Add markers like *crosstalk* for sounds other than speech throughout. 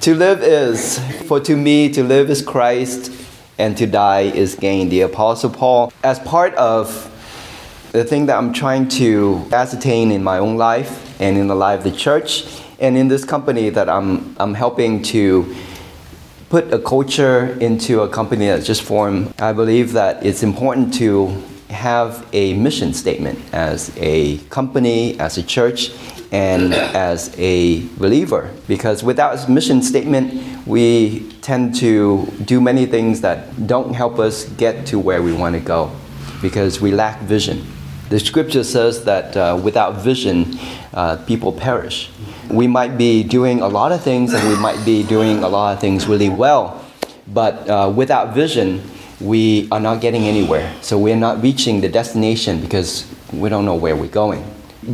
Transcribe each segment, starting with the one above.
To live is, for to me, to live is Christ, and to die is gain. The Apostle Paul, as part of the thing that I'm trying to ascertain in my own life and in the life of the church, and in this company that I'm, I'm helping to put a culture into a company that's just formed, I believe that it's important to have a mission statement as a company, as a church, and as a believer. Because without a mission statement, we tend to do many things that don't help us get to where we want to go because we lack vision. The scripture says that uh, without vision, uh, people perish. We might be doing a lot of things and we might be doing a lot of things really well, but uh, without vision, we are not getting anywhere. So we're not reaching the destination because we don't know where we're going.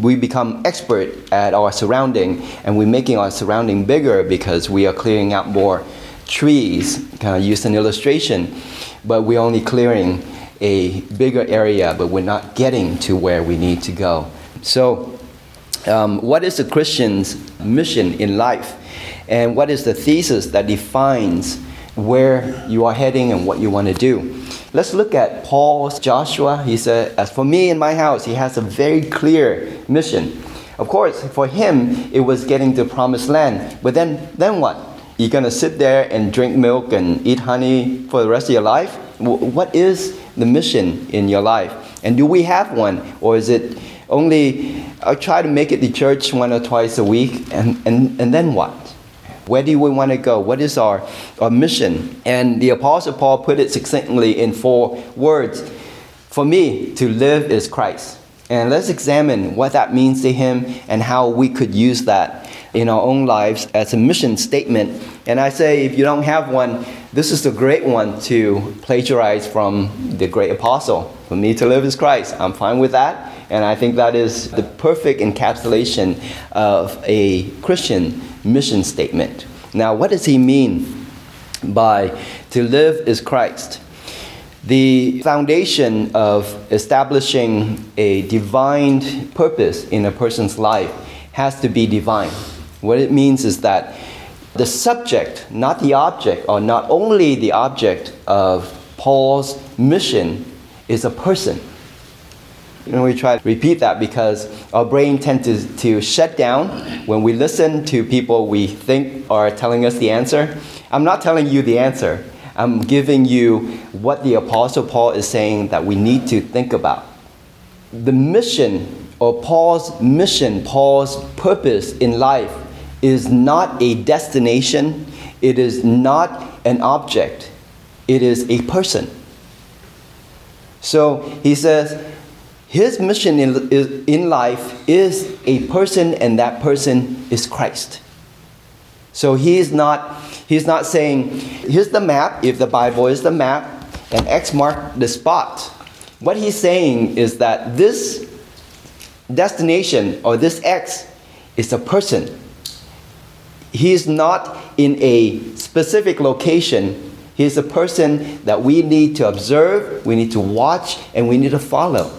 We become expert at our surrounding and we're making our surrounding bigger because we are clearing out more trees. Kind of use an illustration, but we're only clearing a bigger area, but we're not getting to where we need to go. So, um, what is the Christian's mission in life? And what is the thesis that defines where you are heading and what you want to do. Let's look at Paul's Joshua. He said, As for me and my house, he has a very clear mission. Of course, for him, it was getting to promised land. But then, then what? You're going to sit there and drink milk and eat honey for the rest of your life? What is the mission in your life? And do we have one? Or is it only, I'll try to make it to church one or twice a week, and, and, and then what? Where do we want to go? What is our, our mission? And the Apostle Paul put it succinctly in four words For me, to live is Christ. And let's examine what that means to him and how we could use that in our own lives as a mission statement. And I say, if you don't have one, this is a great one to plagiarize from the great apostle. For me to live is Christ. I'm fine with that. And I think that is the perfect encapsulation of a Christian mission statement. Now, what does he mean by to live is Christ? The foundation of establishing a divine purpose in a person's life has to be divine. What it means is that the subject, not the object, or not only the object of Paul's mission, is a person. Know, we try to repeat that because our brain tends to, to shut down when we listen to people we think are telling us the answer. I'm not telling you the answer. I'm giving you what the Apostle Paul is saying that we need to think about. The mission, or Paul's mission, Paul's purpose in life, is not a destination, it is not an object, it is a person. So he says, his mission in, in life is a person, and that person is Christ. So he's not, he's not saying, here's the map, if the Bible is the map, and X mark the spot. What he's saying is that this destination or this X is a person. He's not in a specific location. He's a person that we need to observe, we need to watch, and we need to follow.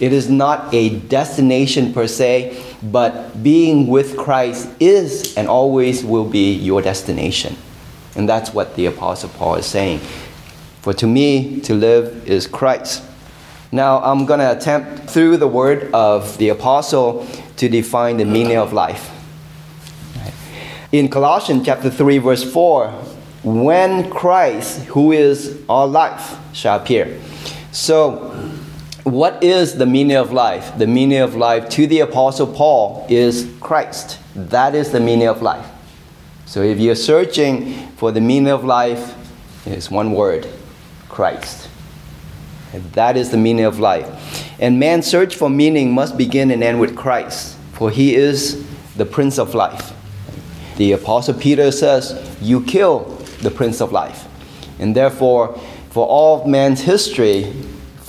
It is not a destination per se, but being with Christ is and always will be your destination. And that's what the Apostle Paul is saying. For to me, to live is Christ. Now, I'm going to attempt through the word of the Apostle to define the meaning of life. In Colossians chapter 3, verse 4, when Christ, who is our life, shall appear. So, what is the meaning of life? The meaning of life to the Apostle Paul is Christ. That is the meaning of life. So if you're searching for the meaning of life, it's one word Christ. And that is the meaning of life. And man's search for meaning must begin and end with Christ, for he is the Prince of Life. The Apostle Peter says, You kill the Prince of Life. And therefore, for all of man's history,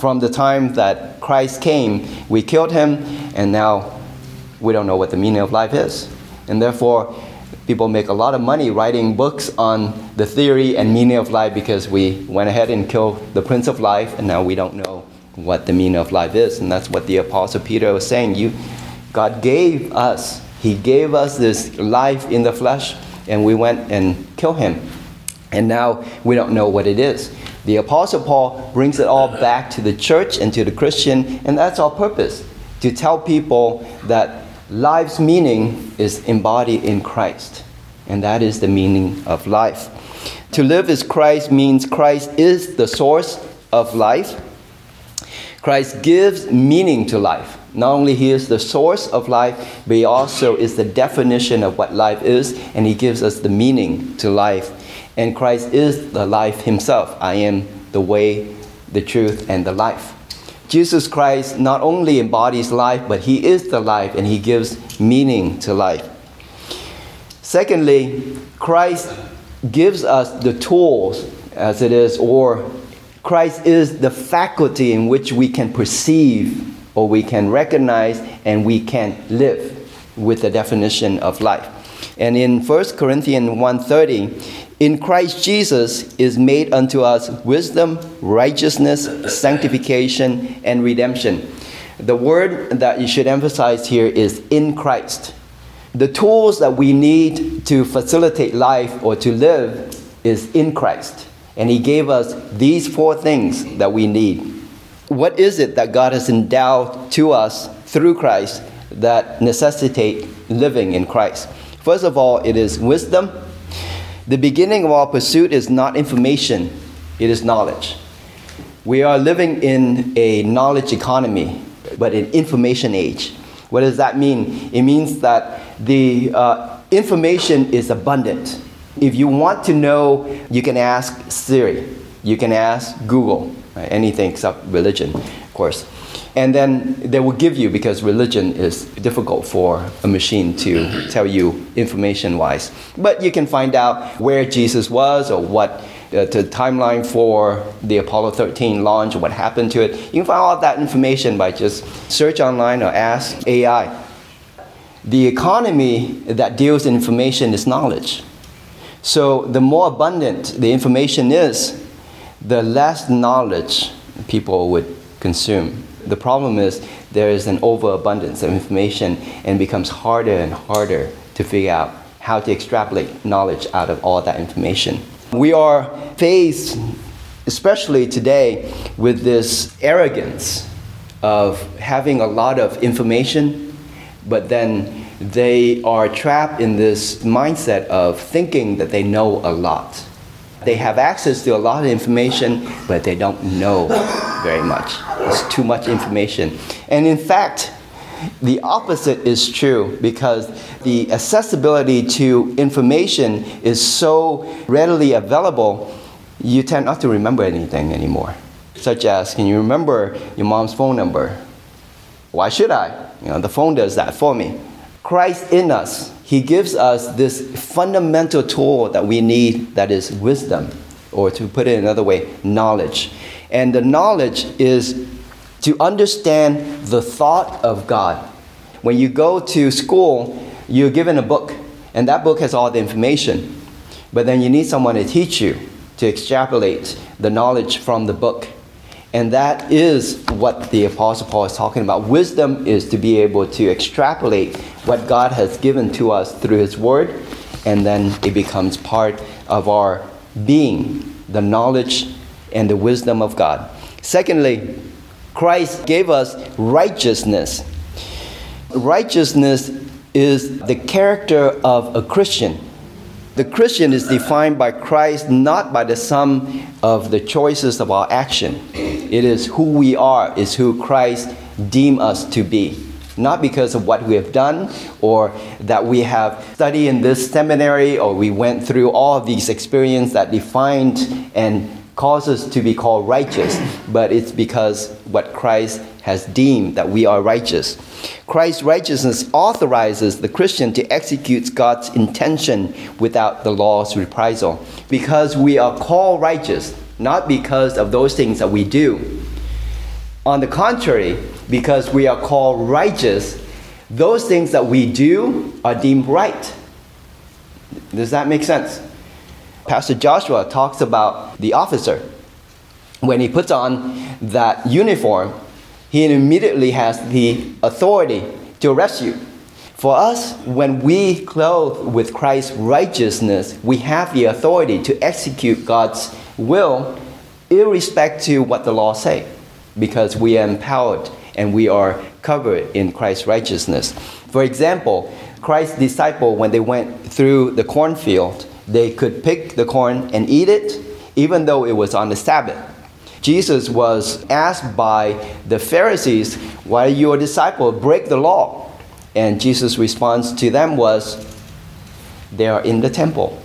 from the time that Christ came, we killed him, and now we don't know what the meaning of life is. And therefore, people make a lot of money writing books on the theory and meaning of life because we went ahead and killed the Prince of Life, and now we don't know what the meaning of life is. And that's what the Apostle Peter was saying. You, God gave us, He gave us this life in the flesh, and we went and killed him. And now we don't know what it is. The Apostle Paul brings it all back to the church and to the Christian, and that's our purpose to tell people that life's meaning is embodied in Christ, and that is the meaning of life. To live as Christ means Christ is the source of life. Christ gives meaning to life. Not only he is the source of life, but he also is the definition of what life is, and he gives us the meaning to life. And Christ is the life himself. I am the way, the truth, and the life. Jesus Christ not only embodies life, but he is the life and he gives meaning to life. Secondly, Christ gives us the tools, as it is, or Christ is the faculty in which we can perceive or we can recognize and we can live with the definition of life. And in 1 Corinthians 1:30, in Christ Jesus is made unto us wisdom, righteousness, sanctification, and redemption. The word that you should emphasize here is in Christ. The tools that we need to facilitate life or to live is in Christ. And He gave us these four things that we need. What is it that God has endowed to us through Christ that necessitate living in Christ? First of all, it is wisdom. The beginning of our pursuit is not information, it is knowledge. We are living in a knowledge economy, but an information age. What does that mean? It means that the uh, information is abundant. If you want to know, you can ask Siri, you can ask Google, right? anything except religion, of course. And then they will give you because religion is difficult for a machine to *clears throat* tell you information wise. But you can find out where Jesus was or what uh, the timeline for the Apollo 13 launch, what happened to it. You can find all that information by just search online or ask AI. The economy that deals in information is knowledge. So the more abundant the information is, the less knowledge people would consume. The problem is there is an overabundance of information and it becomes harder and harder to figure out how to extrapolate knowledge out of all that information. We are faced, especially today, with this arrogance of having a lot of information, but then they are trapped in this mindset of thinking that they know a lot. They have access to a lot of information, but they don't know very much. It's too much information. And in fact, the opposite is true because the accessibility to information is so readily available, you tend not to remember anything anymore. Such as, can you remember your mom's phone number? Why should I? You know, the phone does that for me. Christ in us, He gives us this fundamental tool that we need that is wisdom, or to put it another way, knowledge. And the knowledge is to understand the thought of God. When you go to school, you're given a book, and that book has all the information. But then you need someone to teach you to extrapolate the knowledge from the book. And that is what the Apostle Paul is talking about. Wisdom is to be able to extrapolate what God has given to us through His Word, and then it becomes part of our being, the knowledge and the wisdom of God. Secondly, Christ gave us righteousness. Righteousness is the character of a Christian. The Christian is defined by Christ not by the sum of the choices of our action. It is who we are, is who Christ deemed us to be. Not because of what we have done or that we have studied in this seminary or we went through all of these experiences that defined and cause us to be called righteous, but it's because what Christ has deemed that we are righteous. Christ's righteousness authorizes the Christian to execute God's intention without the law's reprisal. Because we are called righteous, not because of those things that we do. On the contrary, because we are called righteous, those things that we do are deemed right. Does that make sense? Pastor Joshua talks about the officer. When he puts on that uniform, he immediately has the authority to arrest you For us, when we clothe with Christ's righteousness, we have the authority to execute God's will, irrespective of what the law say, because we are empowered and we are covered in Christ's righteousness. For example, Christ's disciple, when they went through the cornfield, they could pick the corn and eat it, even though it was on the Sabbath. Jesus was asked by the Pharisees, Why your disciple break the law? And Jesus' response to them was, They are in the temple.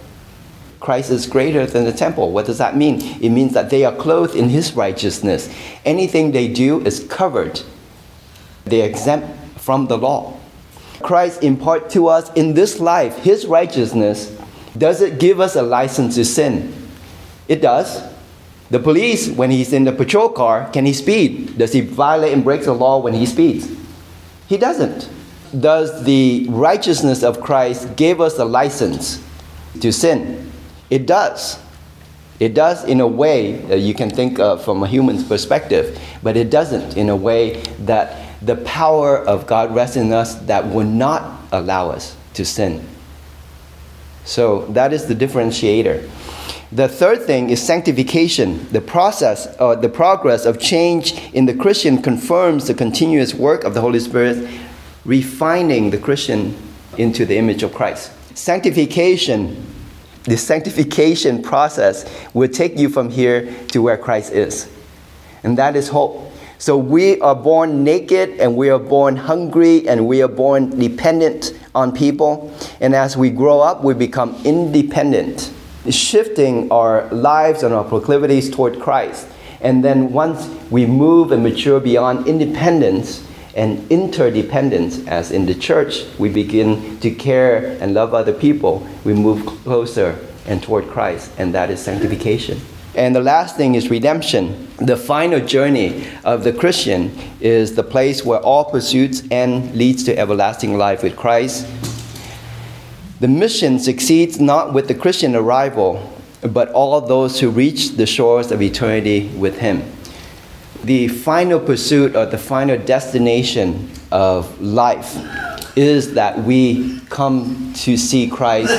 Christ is greater than the temple. What does that mean? It means that they are clothed in his righteousness. Anything they do is covered, they are exempt from the law. Christ impart to us in this life his righteousness. Does it give us a license to sin? It does. The police, when he's in the patrol car, can he speed? Does he violate and break the law when he speeds? He doesn't does the righteousness of Christ give us a license to sin? It does. It does in a way that you can think of from a human's perspective, but it doesn't in a way that the power of God rests in us that will not allow us to sin. So that is the differentiator. The third thing is sanctification. The process or the progress of change in the Christian confirms the continuous work of the Holy Spirit refining the Christian into the image of Christ. Sanctification, the sanctification process will take you from here to where Christ is. And that is hope. So we are born naked and we are born hungry and we are born dependent on people. And as we grow up, we become independent, shifting our lives and our proclivities toward Christ. And then once we move and mature beyond independence, and interdependence as in the church we begin to care and love other people we move closer and toward christ and that is sanctification. And the last thing is redemption. The final journey of the christian is the place where all pursuits end leads to everlasting life with christ the mission succeeds not with the christian arrival but all those who reach the shores of eternity with him the final pursuit or the final destination of life is that we come to see Christ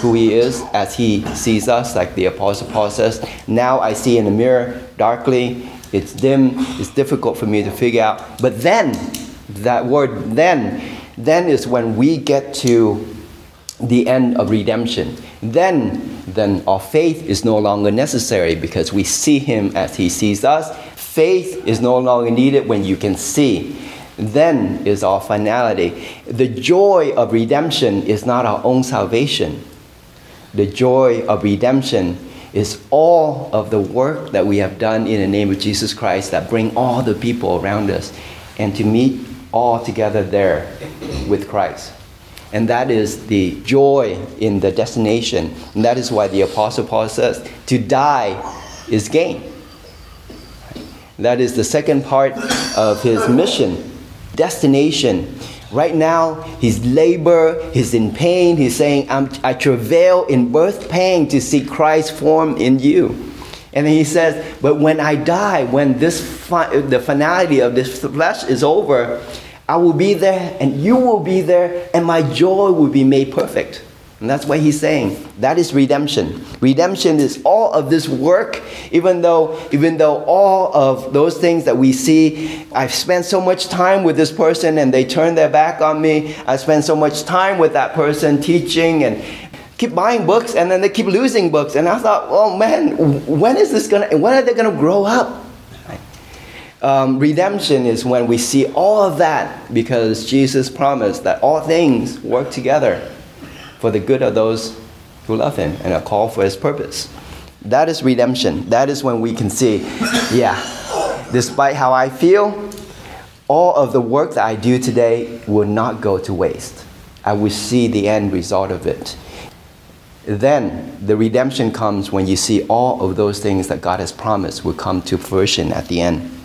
who he is as he sees us, like the Apostle Paul says. Now I see in the mirror darkly, it's dim, it's difficult for me to figure out. But then, that word then, then is when we get to the end of redemption. Then, then our faith is no longer necessary because we see him as he sees us Faith is no longer needed when you can see. Then is our finality. The joy of redemption is not our own salvation. The joy of redemption is all of the work that we have done in the name of Jesus Christ that bring all the people around us and to meet all together there with Christ. And that is the joy in the destination. And that is why the Apostle Paul says, to die is gain. That is the second part of his mission, destination. Right now, he's labor, he's in pain. He's saying, i travail in birth pain to see Christ form in you. And then he says, But when I die, when this fi- the finality of this flesh is over, I will be there and you will be there, and my joy will be made perfect. And that's what he's saying. That is redemption. Redemption is all of this work, even though, even though all of those things that we see, I've spent so much time with this person and they turn their back on me. I spend so much time with that person teaching and keep buying books and then they keep losing books. And I thought, oh man, when is this gonna when are they gonna grow up? Um, redemption is when we see all of that because Jesus promised that all things work together for the good of those who love him and are called for his purpose. That is redemption. That is when we can see, yeah, despite how I feel, all of the work that I do today will not go to waste. I will see the end result of it. Then the redemption comes when you see all of those things that God has promised will come to fruition at the end.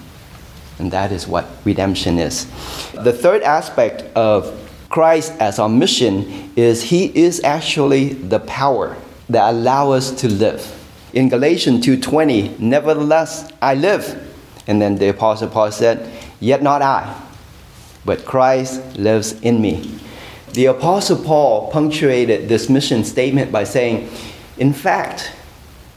And that is what redemption is. The third aspect of Christ as our mission is he is actually the power that allows us to live. In Galatians 2:20, nevertheless I live. And then the apostle Paul said, yet not I, but Christ lives in me. the Apostle Paul punctuated this mission statement by saying, In fact,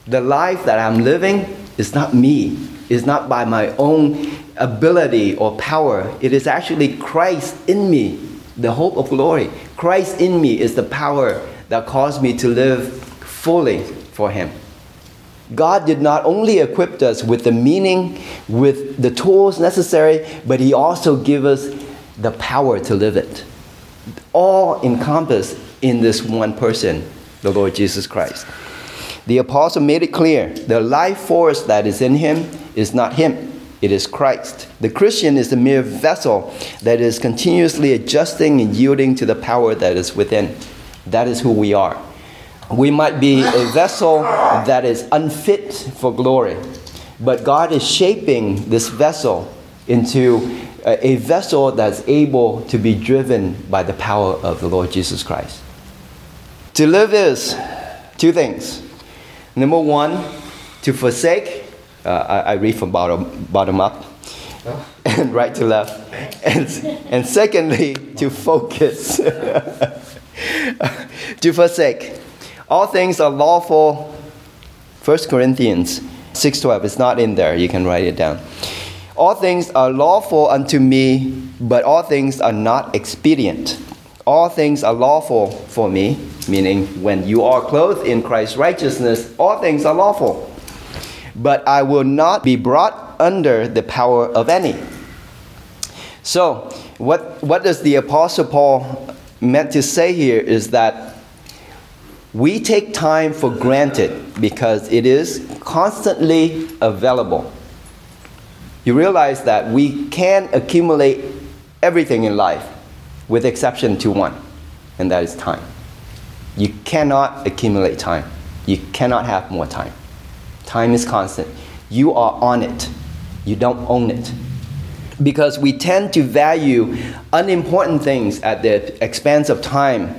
the life that I'm living is not me, is not by my own ability or power. It is actually Christ in me, the hope of glory. Christ in me is the power that caused me to live fully for Him. God did not only equip us with the meaning, with the tools necessary, but He also gave us the power to live it all encompassed in this one person, the Lord Jesus Christ. The apostle made it clear the life force that is in him is not him, it is Christ. The Christian is the mere vessel that is continuously adjusting and yielding to the power that is within. That is who we are. We might be a vessel that is unfit for glory, but God is shaping this vessel into a vessel that's able to be driven by the power of the Lord Jesus Christ. To live is two things. Number one, to forsake. Uh, I, I, read from bottom, bottom up *laughs* and right to left. And, and secondly, to focus. *laughs* to forsake. All things are lawful. 1 Corinthians 6.12. It's not in there. You can write it down. All things are lawful unto me, but all things are not expedient. All things are lawful for me, meaning when you are clothed in Christ's righteousness, all things are lawful. But I will not be brought under the power of any. So, what, what does the Apostle Paul meant to say here is that we take time for granted because it is constantly available you realize that we can accumulate everything in life with exception to one, and that is time. You cannot accumulate time. You cannot have more time. Time is constant. You are on it. You don't own it. Because we tend to value unimportant things at the expense of time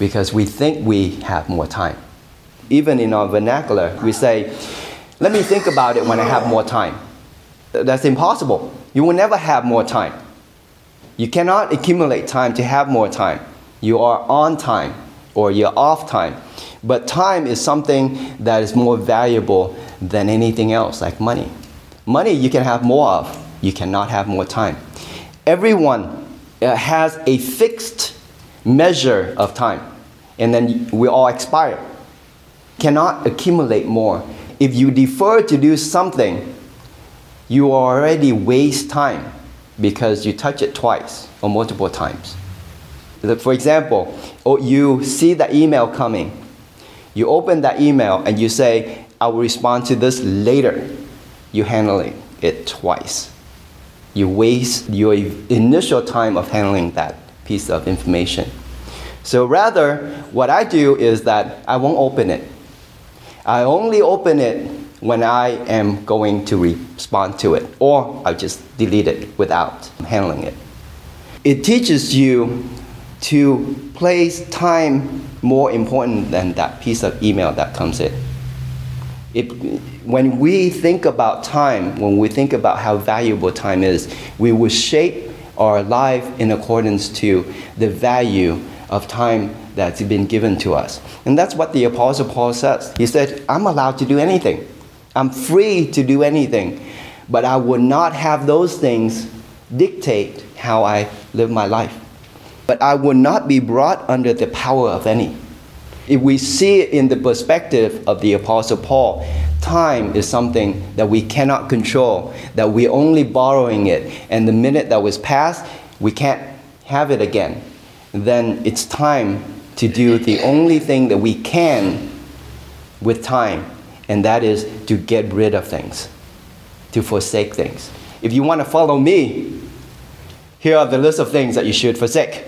because we think we have more time. Even in our vernacular, we say, let me think about it when I have more time. That's impossible. You will never have more time. You cannot accumulate time to have more time. You are on time or you're off time. But time is something that is more valuable than anything else, like money. Money you can have more of, you cannot have more time. Everyone uh, has a fixed measure of time, and then we all expire. Cannot accumulate more. If you defer to do something, you already waste time because you touch it twice or multiple times. For example, oh, you see the email coming. You open that email and you say, I will respond to this later. You handle it twice. You waste your initial time of handling that piece of information. So rather, what I do is that I won't open it. I only open it when I am going to respond to it, or I'll just delete it without handling it. It teaches you to place time more important than that piece of email that comes in. It, when we think about time, when we think about how valuable time is, we will shape our life in accordance to the value of time that's been given to us. And that's what the Apostle Paul says. He said, I'm allowed to do anything. I'm free to do anything, but I will not have those things dictate how I live my life. But I will not be brought under the power of any. If we see it in the perspective of the Apostle Paul, time is something that we cannot control, that we're only borrowing it, and the minute that was passed, we can't have it again. Then it's time to do the only thing that we can with time, and that is to get rid of things, to forsake things. If you want to follow me, here are the list of things that you should forsake.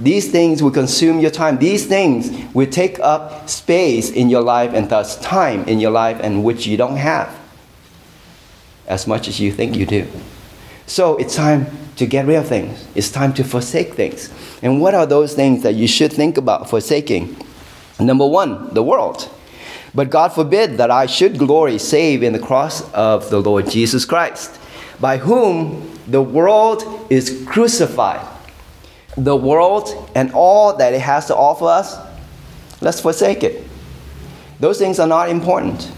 These things will consume your time. These things will take up space in your life and thus time in your life and which you don't have as much as you think you do. So it's time to get rid of things. It's time to forsake things. And what are those things that you should think about forsaking? Number one, the world. But God forbid that I should glory save in the cross of the Lord Jesus Christ, by whom the world is crucified. The world and all that it has to offer us, let's forsake it. Those things are not important.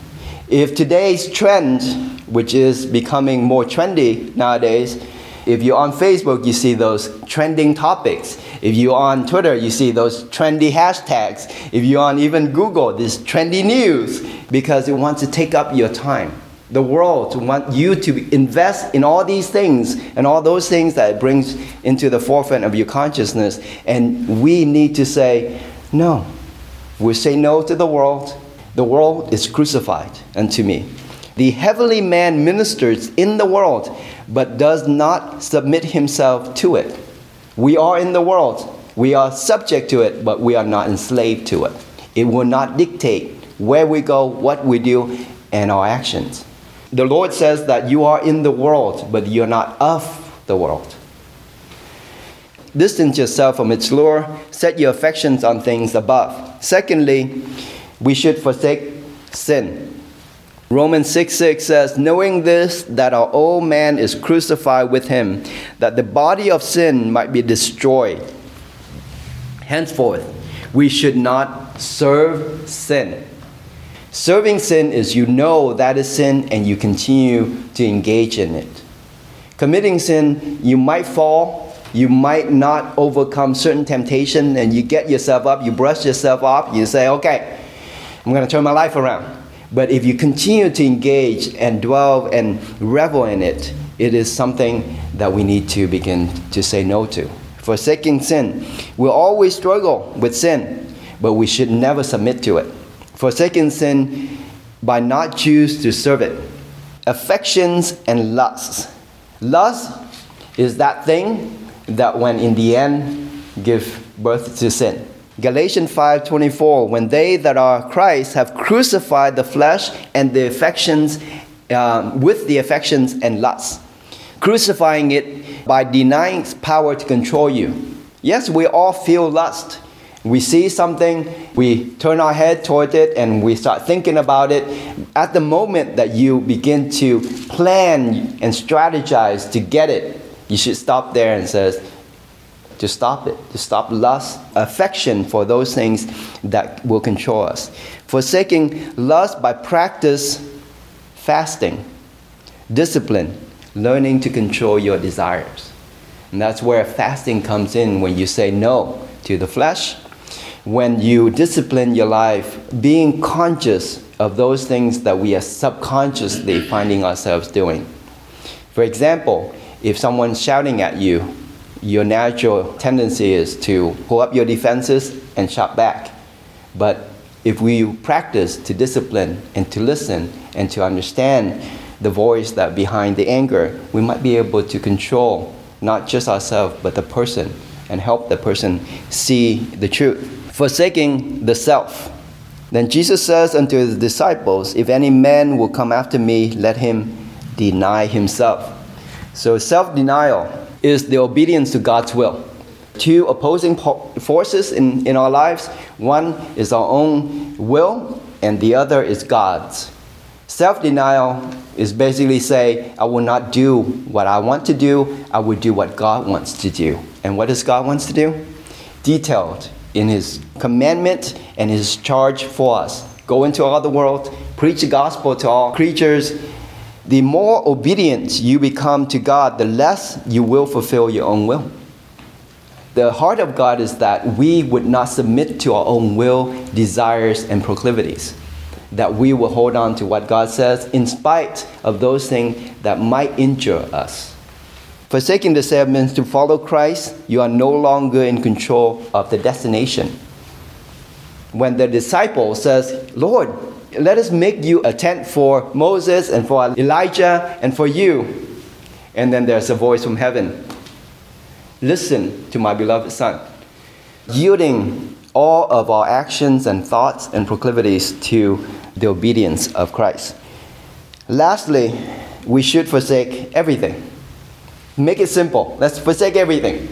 If today's trend, which is becoming more trendy nowadays, if you're on Facebook, you see those trending topics. If you're on Twitter, you see those trendy hashtags. If you're on even Google, this trendy news because it wants to take up your time. The world to want you to invest in all these things and all those things that it brings into the forefront of your consciousness. And we need to say, no. We say no to the world. The world is crucified unto me. The heavenly man ministers in the world, but does not submit himself to it. We are in the world. We are subject to it, but we are not enslaved to it. It will not dictate where we go, what we do, and our actions. The Lord says that you are in the world, but you're not of the world. Distance yourself from its lure, set your affections on things above. Secondly, we should forsake sin. Romans 6 6 says, Knowing this, that our old man is crucified with him, that the body of sin might be destroyed. Henceforth, we should not serve sin. Serving sin is you know that is sin and you continue to engage in it. Committing sin, you might fall, you might not overcome certain temptation, and you get yourself up, you brush yourself off, you say, okay, I'm going to turn my life around. But if you continue to engage and dwell and revel in it, it is something that we need to begin to say no to. Forsaking sin. We'll always struggle with sin, but we should never submit to it. Forsaking sin by not choose to serve it. Affections and lusts. Lust is that thing that when in the end give birth to sin. Galatians 5:24 when they that are Christ have crucified the flesh and the affections um, with the affections and lusts crucifying it by denying its power to control you yes we all feel lust we see something we turn our head toward it and we start thinking about it at the moment that you begin to plan and strategize to get it you should stop there and says to stop it, to stop lust, affection for those things that will control us. Forsaking lust by practice, fasting, discipline, learning to control your desires. And that's where fasting comes in when you say no to the flesh, when you discipline your life, being conscious of those things that we are subconsciously finding ourselves doing. For example, if someone's shouting at you, your natural tendency is to pull up your defenses and shout back. But if we practice to discipline and to listen and to understand the voice that behind the anger, we might be able to control not just ourselves but the person and help the person see the truth. Forsaking the self. Then Jesus says unto his disciples, If any man will come after me, let him deny himself. So self denial is the obedience to God's will. Two opposing forces in, in our lives one is our own will, and the other is God's. Self denial is basically say, I will not do what I want to do, I will do what God wants to do. And what does God wants to do? Detailed in His commandment and His charge for us. Go into all the world, preach the gospel to all creatures, the more obedient you become to God, the less you will fulfill your own will. The heart of God is that we would not submit to our own will, desires, and proclivities. That we will hold on to what God says in spite of those things that might injure us. Forsaking the self means to follow Christ, you are no longer in control of the destination. When the disciple says, Lord, let us make you a tent for Moses and for Elijah and for you. And then there's a voice from heaven Listen to my beloved Son. Yielding all of our actions and thoughts and proclivities to the obedience of Christ. Lastly, we should forsake everything. Make it simple. Let's forsake everything.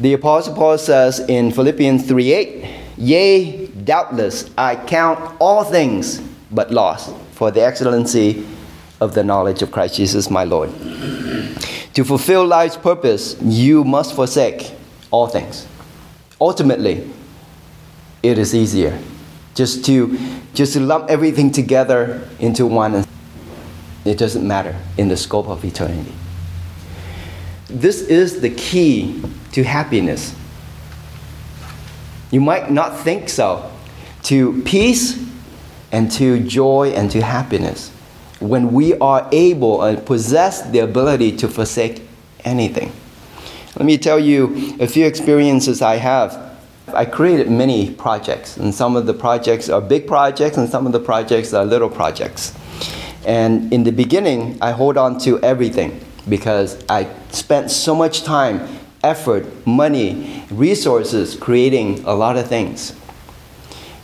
The Apostle Paul says in Philippians 3 8, Yea, Doubtless, I count all things but loss for the excellency of the knowledge of Christ Jesus my Lord. To fulfill life's purpose, you must forsake all things. Ultimately, it is easier just to just to lump everything together into one. It doesn't matter in the scope of eternity. This is the key to happiness. You might not think so. To peace and to joy and to happiness when we are able and possess the ability to forsake anything. Let me tell you a few experiences I have. I created many projects, and some of the projects are big projects, and some of the projects are little projects. And in the beginning, I hold on to everything because I spent so much time, effort, money, resources creating a lot of things.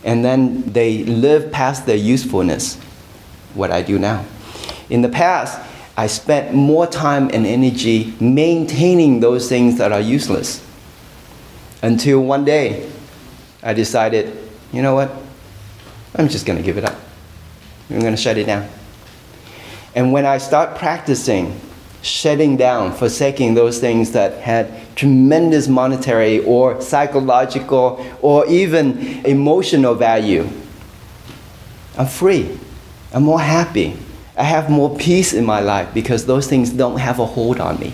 And then they live past their usefulness, what I do now. In the past, I spent more time and energy maintaining those things that are useless. Until one day, I decided, you know what? I'm just going to give it up. I'm going to shut it down. And when I start practicing shutting down, forsaking those things that had tremendous monetary or psychological or even emotional value, I'm free. I'm more happy. I have more peace in my life because those things don't have a hold on me.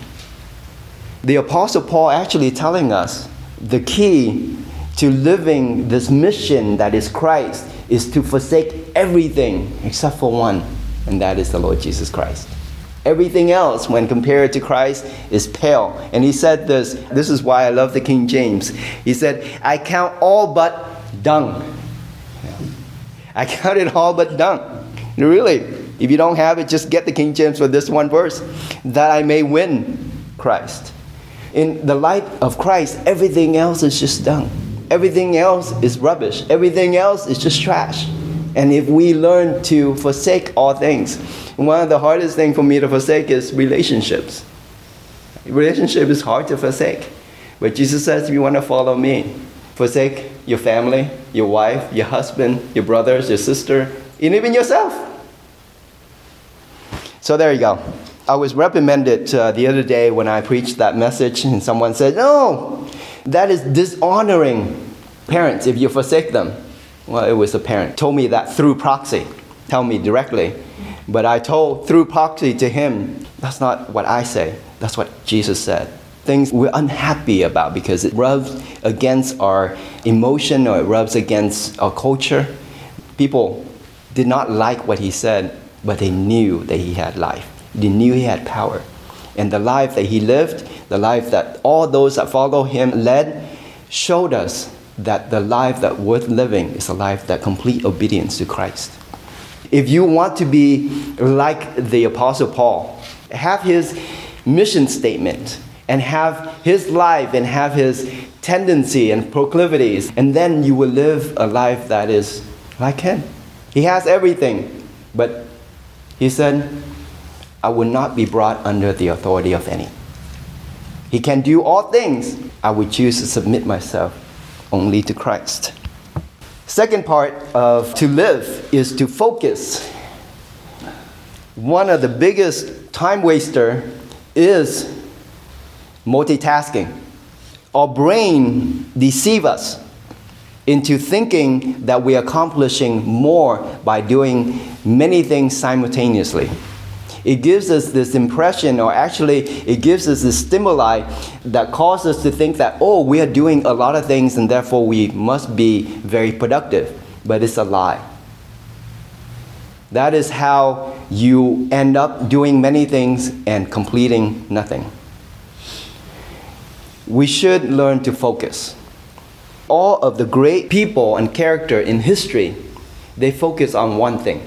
The Apostle Paul actually telling us the key to living this mission that is Christ is to forsake everything except for one, and that is the Lord Jesus Christ. Everything else, when compared to Christ, is pale. And he said this this is why I love the King James. He said, I count all but dung. I count it all but dung. Really, if you don't have it, just get the King James for this one verse that I may win Christ. In the light of Christ, everything else is just dung. Everything else is rubbish. Everything else is just trash. And if we learn to forsake all things, one of the hardest things for me to forsake is relationships. Relationship is hard to forsake. But Jesus says, if you want to follow me, forsake your family, your wife, your husband, your brothers, your sister, and even yourself. So there you go. I was reprimanded uh, the other day when I preached that message, and someone said, No, that is dishonoring parents if you forsake them. Well, it was a parent. Told me that through proxy. Tell me directly. But I told through proxy to him, that's not what I say. That's what Jesus said. Things we're unhappy about because it rubs against our emotion or it rubs against our culture. People did not like what he said but they knew that he had life. They knew he had power. And the life that he lived, the life that all those that follow him led, showed us that the life that worth living is a life that complete obedience to Christ. If you want to be like the Apostle Paul, have his mission statement and have his life and have his tendency and proclivities, and then you will live a life that is like him. He has everything, but he said, I will not be brought under the authority of any. He can do all things. I would choose to submit myself only to Christ. Second part of to live is to focus. One of the biggest time waster is multitasking. Our brain deceive us into thinking that we're accomplishing more by doing many things simultaneously. It gives us this impression, or actually, it gives us this stimuli that causes us to think that, oh, we are doing a lot of things and therefore we must be very productive. But it's a lie. That is how you end up doing many things and completing nothing. We should learn to focus all of the great people and character in history, they focus on one thing.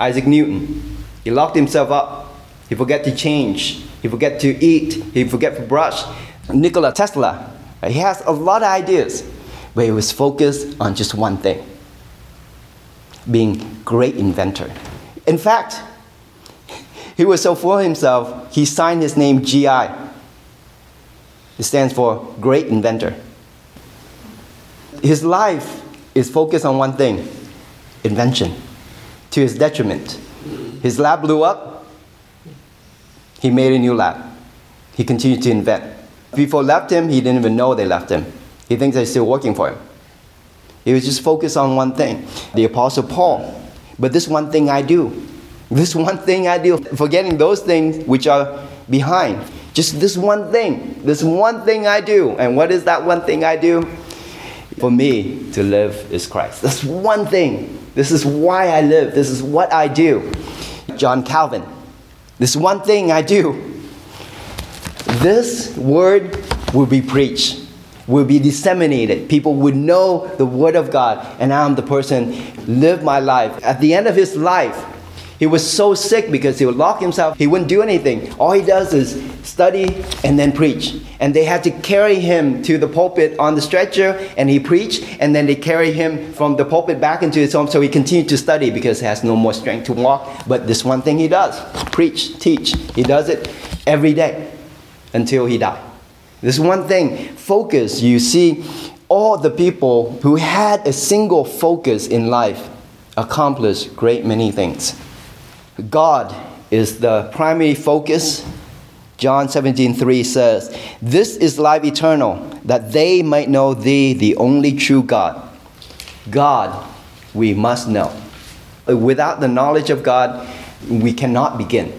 Isaac Newton, he locked himself up. He forget to change. He forget to eat. He forget to brush. Nikola Tesla, he has a lot of ideas, but he was focused on just one thing, being great inventor. In fact, he was so full of himself, he signed his name GI. It stands for Great Inventor his life is focused on one thing invention to his detriment. His lab blew up, he made a new lab. he continued to invent. People left him, he didn't even know they left him. He thinks they're still working for him. He was just focused on one thing. The Apostle Paul. But this one thing I do. This *laughs* one thing I do. Forgetting those things which are behind. Just this one thing. This one thing I do. And what is that one thing I do? For me to live is Christ. That's one thing. This is why I live. This is what I do. John Calvin. This one thing I do. This word will be preached, will be disseminated. People would know the word of God, and I'm the person live my life. At the end of his life, he was so sick because he would lock himself. He wouldn't do anything. All he does is study and then preach. And they had to carry him to the pulpit on the stretcher and he preached. And then they carry him from the pulpit back into his home. So he continued to study because he has no more strength to walk. But this one thing he does preach, teach. He does it every day until he died. This one thing, focus. You see, all the people who had a single focus in life accomplished great many things. God is the primary focus. John 17, 3 says, This is life eternal, that they might know thee, the only true God. God, we must know. Without the knowledge of God, we cannot begin.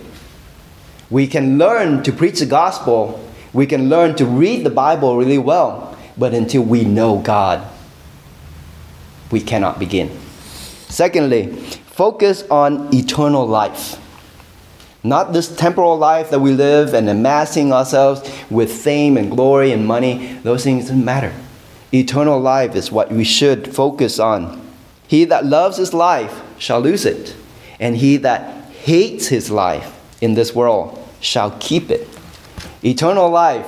We can learn to preach the gospel, we can learn to read the Bible really well, but until we know God, we cannot begin. Secondly, focus on eternal life. Not this temporal life that we live and amassing ourselves with fame and glory and money. Those things don't matter. Eternal life is what we should focus on. He that loves his life shall lose it, and he that hates his life in this world shall keep it. Eternal life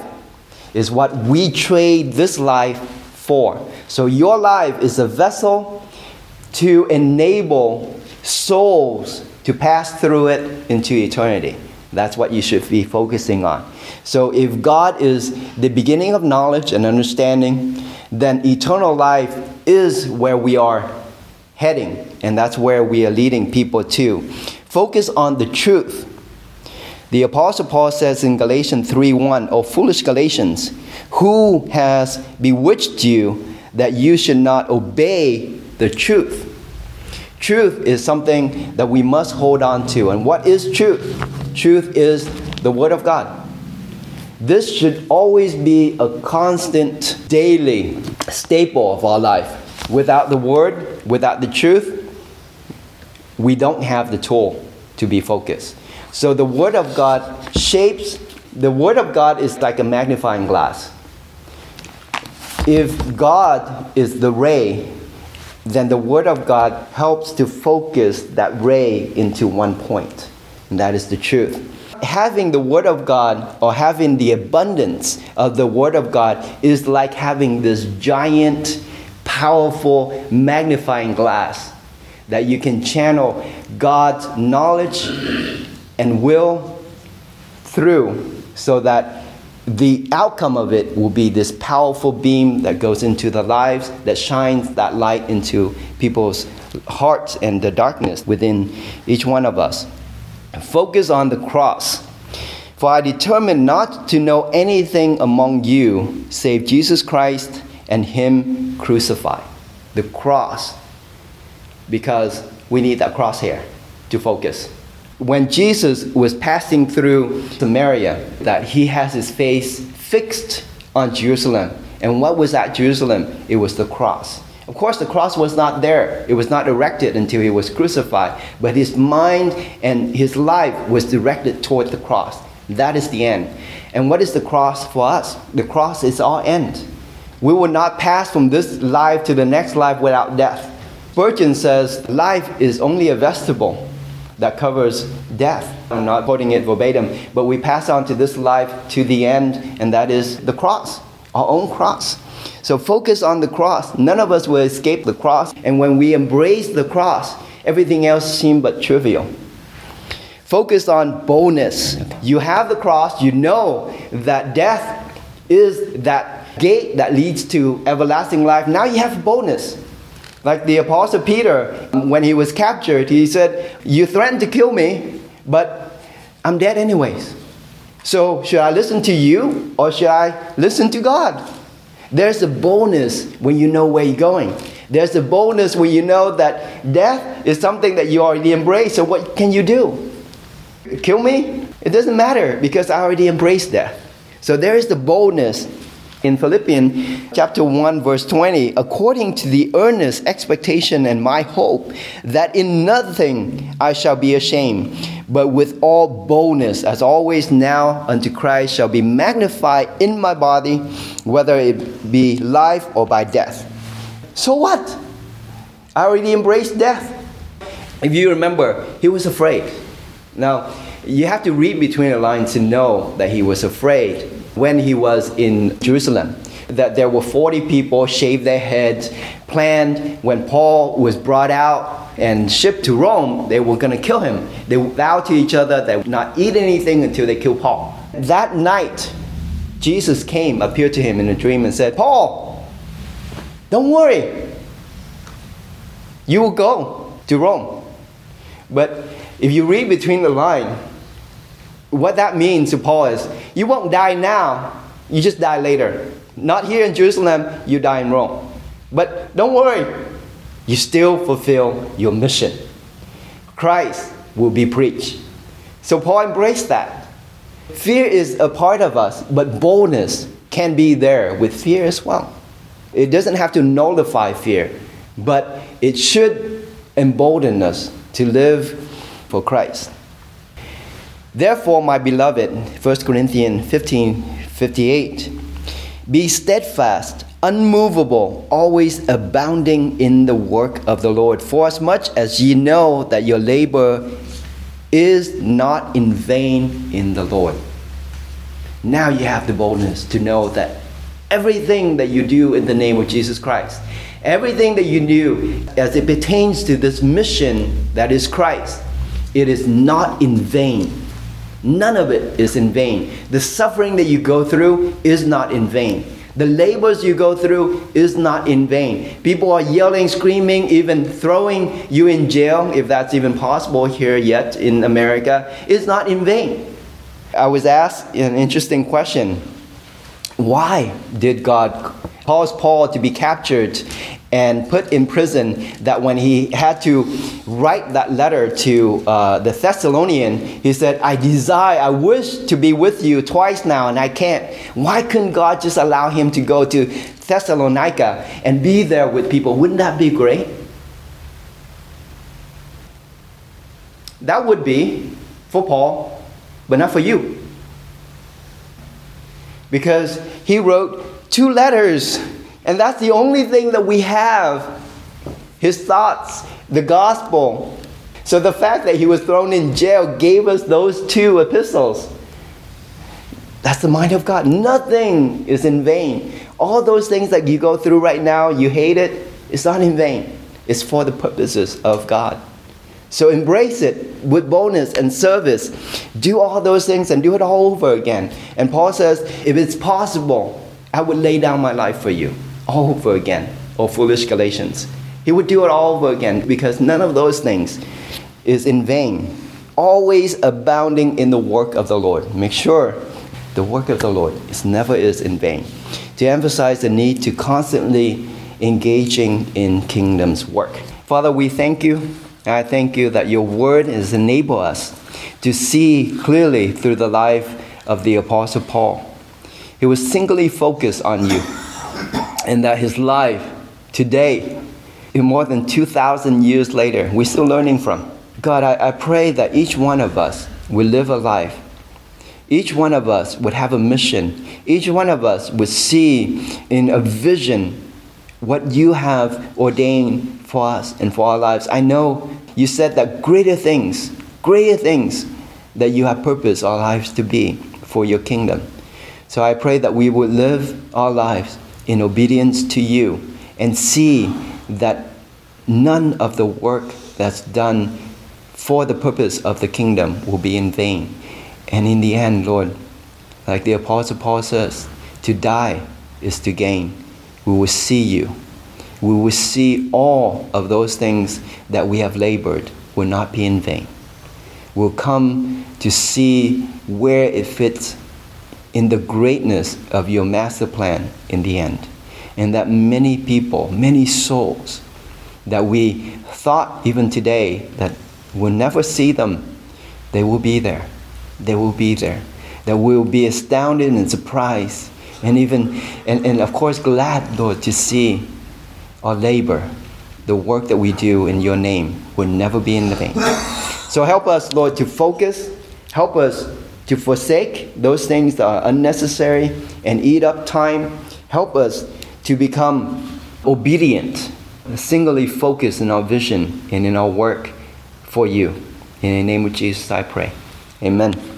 is what we trade this life for. So your life is a vessel to enable souls to pass through it into eternity. That's what you should be focusing on. So, if God is the beginning of knowledge and understanding, then eternal life is where we are heading, and that's where we are leading people to. Focus on the truth. The Apostle Paul says in Galatians 3 1, O foolish Galatians, who has bewitched you that you should not obey the truth? Truth is something that we must hold on to. And what is truth? Truth is the Word of God. This should always be a constant, daily staple of our life. Without the Word, without the truth, we don't have the tool to be focused. So the Word of God shapes, the Word of God is like a magnifying glass. If God is the ray then the Word of God helps to focus that ray into one point, and that is the truth. Having the Word of God or having the abundance of the Word of God is like having this giant, powerful magnifying glass that you can channel God's knowledge and will through so that the outcome of it will be this powerful beam that goes into the lives, that shines that light into people's hearts and the darkness within each one of us. Focus on the cross. For I determined not to know anything among you save Jesus Christ and Him crucified. The cross. Because we need that crosshair to focus when Jesus was passing through Samaria, that he has his face fixed on Jerusalem. And what was that Jerusalem? It was the cross. Of course, the cross was not there. It was not erected until he was crucified. But his mind and his life was directed toward the cross. That is the end. And what is the cross for us? The cross is our end. We will not pass from this life to the next life without death. Spurgeon says life is only a vestibule that covers death. I'm not quoting it verbatim, but we pass on to this life to the end, and that is the cross, our own cross. So focus on the cross. None of us will escape the cross, and when we embrace the cross, everything else seems but trivial. Focus on boldness. You have the cross, you know that death is that gate that leads to everlasting life. Now you have boldness. Like the Apostle Peter, when he was captured, he said, You threatened to kill me, but I'm dead anyways. So, should I listen to you or should I listen to God? There's a boldness when you know where you're going. There's a boldness when you know that death is something that you already embrace. So, what can you do? Kill me? It doesn't matter because I already embraced death. So, there is the boldness in Philippians chapter 1 verse 20 according to the earnest expectation and my hope that in nothing I shall be ashamed but with all boldness as always now unto Christ shall be magnified in my body whether it be life or by death. So what? I already embraced death. If you remember he was afraid. Now you have to read between the lines to know that he was afraid when he was in Jerusalem. That there were 40 people shaved their heads, planned when Paul was brought out and shipped to Rome, they were going to kill him. They vowed to each other they would not eat anything until they kill Paul. That night, Jesus came, appeared to him in a dream, and said, Paul, don't worry. You will go to Rome. But if you read between the lines, what that means to Paul is you won't die now, you just die later. Not here in Jerusalem, you die in Rome. But don't worry, you still fulfill your mission. Christ will be preached. So Paul embraced that. Fear is a part of us, but boldness can be there with fear as well. It doesn't have to nullify fear, but it should embolden us to live for Christ. Therefore, my beloved, 1 Corinthians 15 58, be steadfast, unmovable, always abounding in the work of the Lord, for as much as ye know that your labor is not in vain in the Lord. Now you have the boldness to know that everything that you do in the name of Jesus Christ, everything that you do as it pertains to this mission that is Christ, it is not in vain None of it is in vain. The suffering that you go through is not in vain. The labors you go through is not in vain. People are yelling, screaming, even throwing you in jail, if that's even possible here yet in America, is not in vain. I was asked an interesting question Why did God cause Paul to be captured and put in prison that when he had to write that letter to uh, the Thessalonian, he said, I desire, I wish to be with you twice now and I can't. Why couldn't God just allow him to go to Thessalonica and be there with people? Wouldn't that be great? That would be for Paul, but not for you. Because he wrote two letters and that's the only thing that we have his thoughts, the gospel. So the fact that he was thrown in jail gave us those two epistles. That's the mind of God. Nothing is in vain. All those things that you go through right now, you hate it, it's not in vain. It's for the purposes of God. So embrace it with boldness and service. Do all those things and do it all over again. And Paul says, if it's possible, I would lay down my life for you all over again, or foolish Galatians. He would do it all over again because none of those things is in vain. Always abounding in the work of the Lord. Make sure the work of the Lord is never is in vain. To emphasize the need to constantly engaging in kingdom's work. Father, we thank you. I thank you that your word has enabled us to see clearly through the life of the Apostle Paul. He was singly focused on you and that his life today, more than 2,000 years later, we're still learning from. God, I, I pray that each one of us will live a life. Each one of us would have a mission. Each one of us would see in a vision what you have ordained for us and for our lives. I know you said that greater things, greater things that you have purposed our lives to be for your kingdom. So I pray that we would live our lives in obedience to you and see that none of the work that's done for the purpose of the kingdom will be in vain. And in the end, Lord, like the Apostle Paul says, to die is to gain. We will see you. We will see all of those things that we have labored will not be in vain. We'll come to see where it fits in the greatness of your master plan in the end. And that many people, many souls that we thought even today that we'll never see them, they will be there. They will be there. That we'll be astounded and surprised and even, and, and of course, glad, Lord, to see our labor, the work that we do in your name will never be in vain. So help us, Lord, to focus. Help us to forsake those things that are unnecessary and eat up time. Help us to become obedient, singly focused in our vision and in our work for you. In the name of Jesus, I pray. Amen.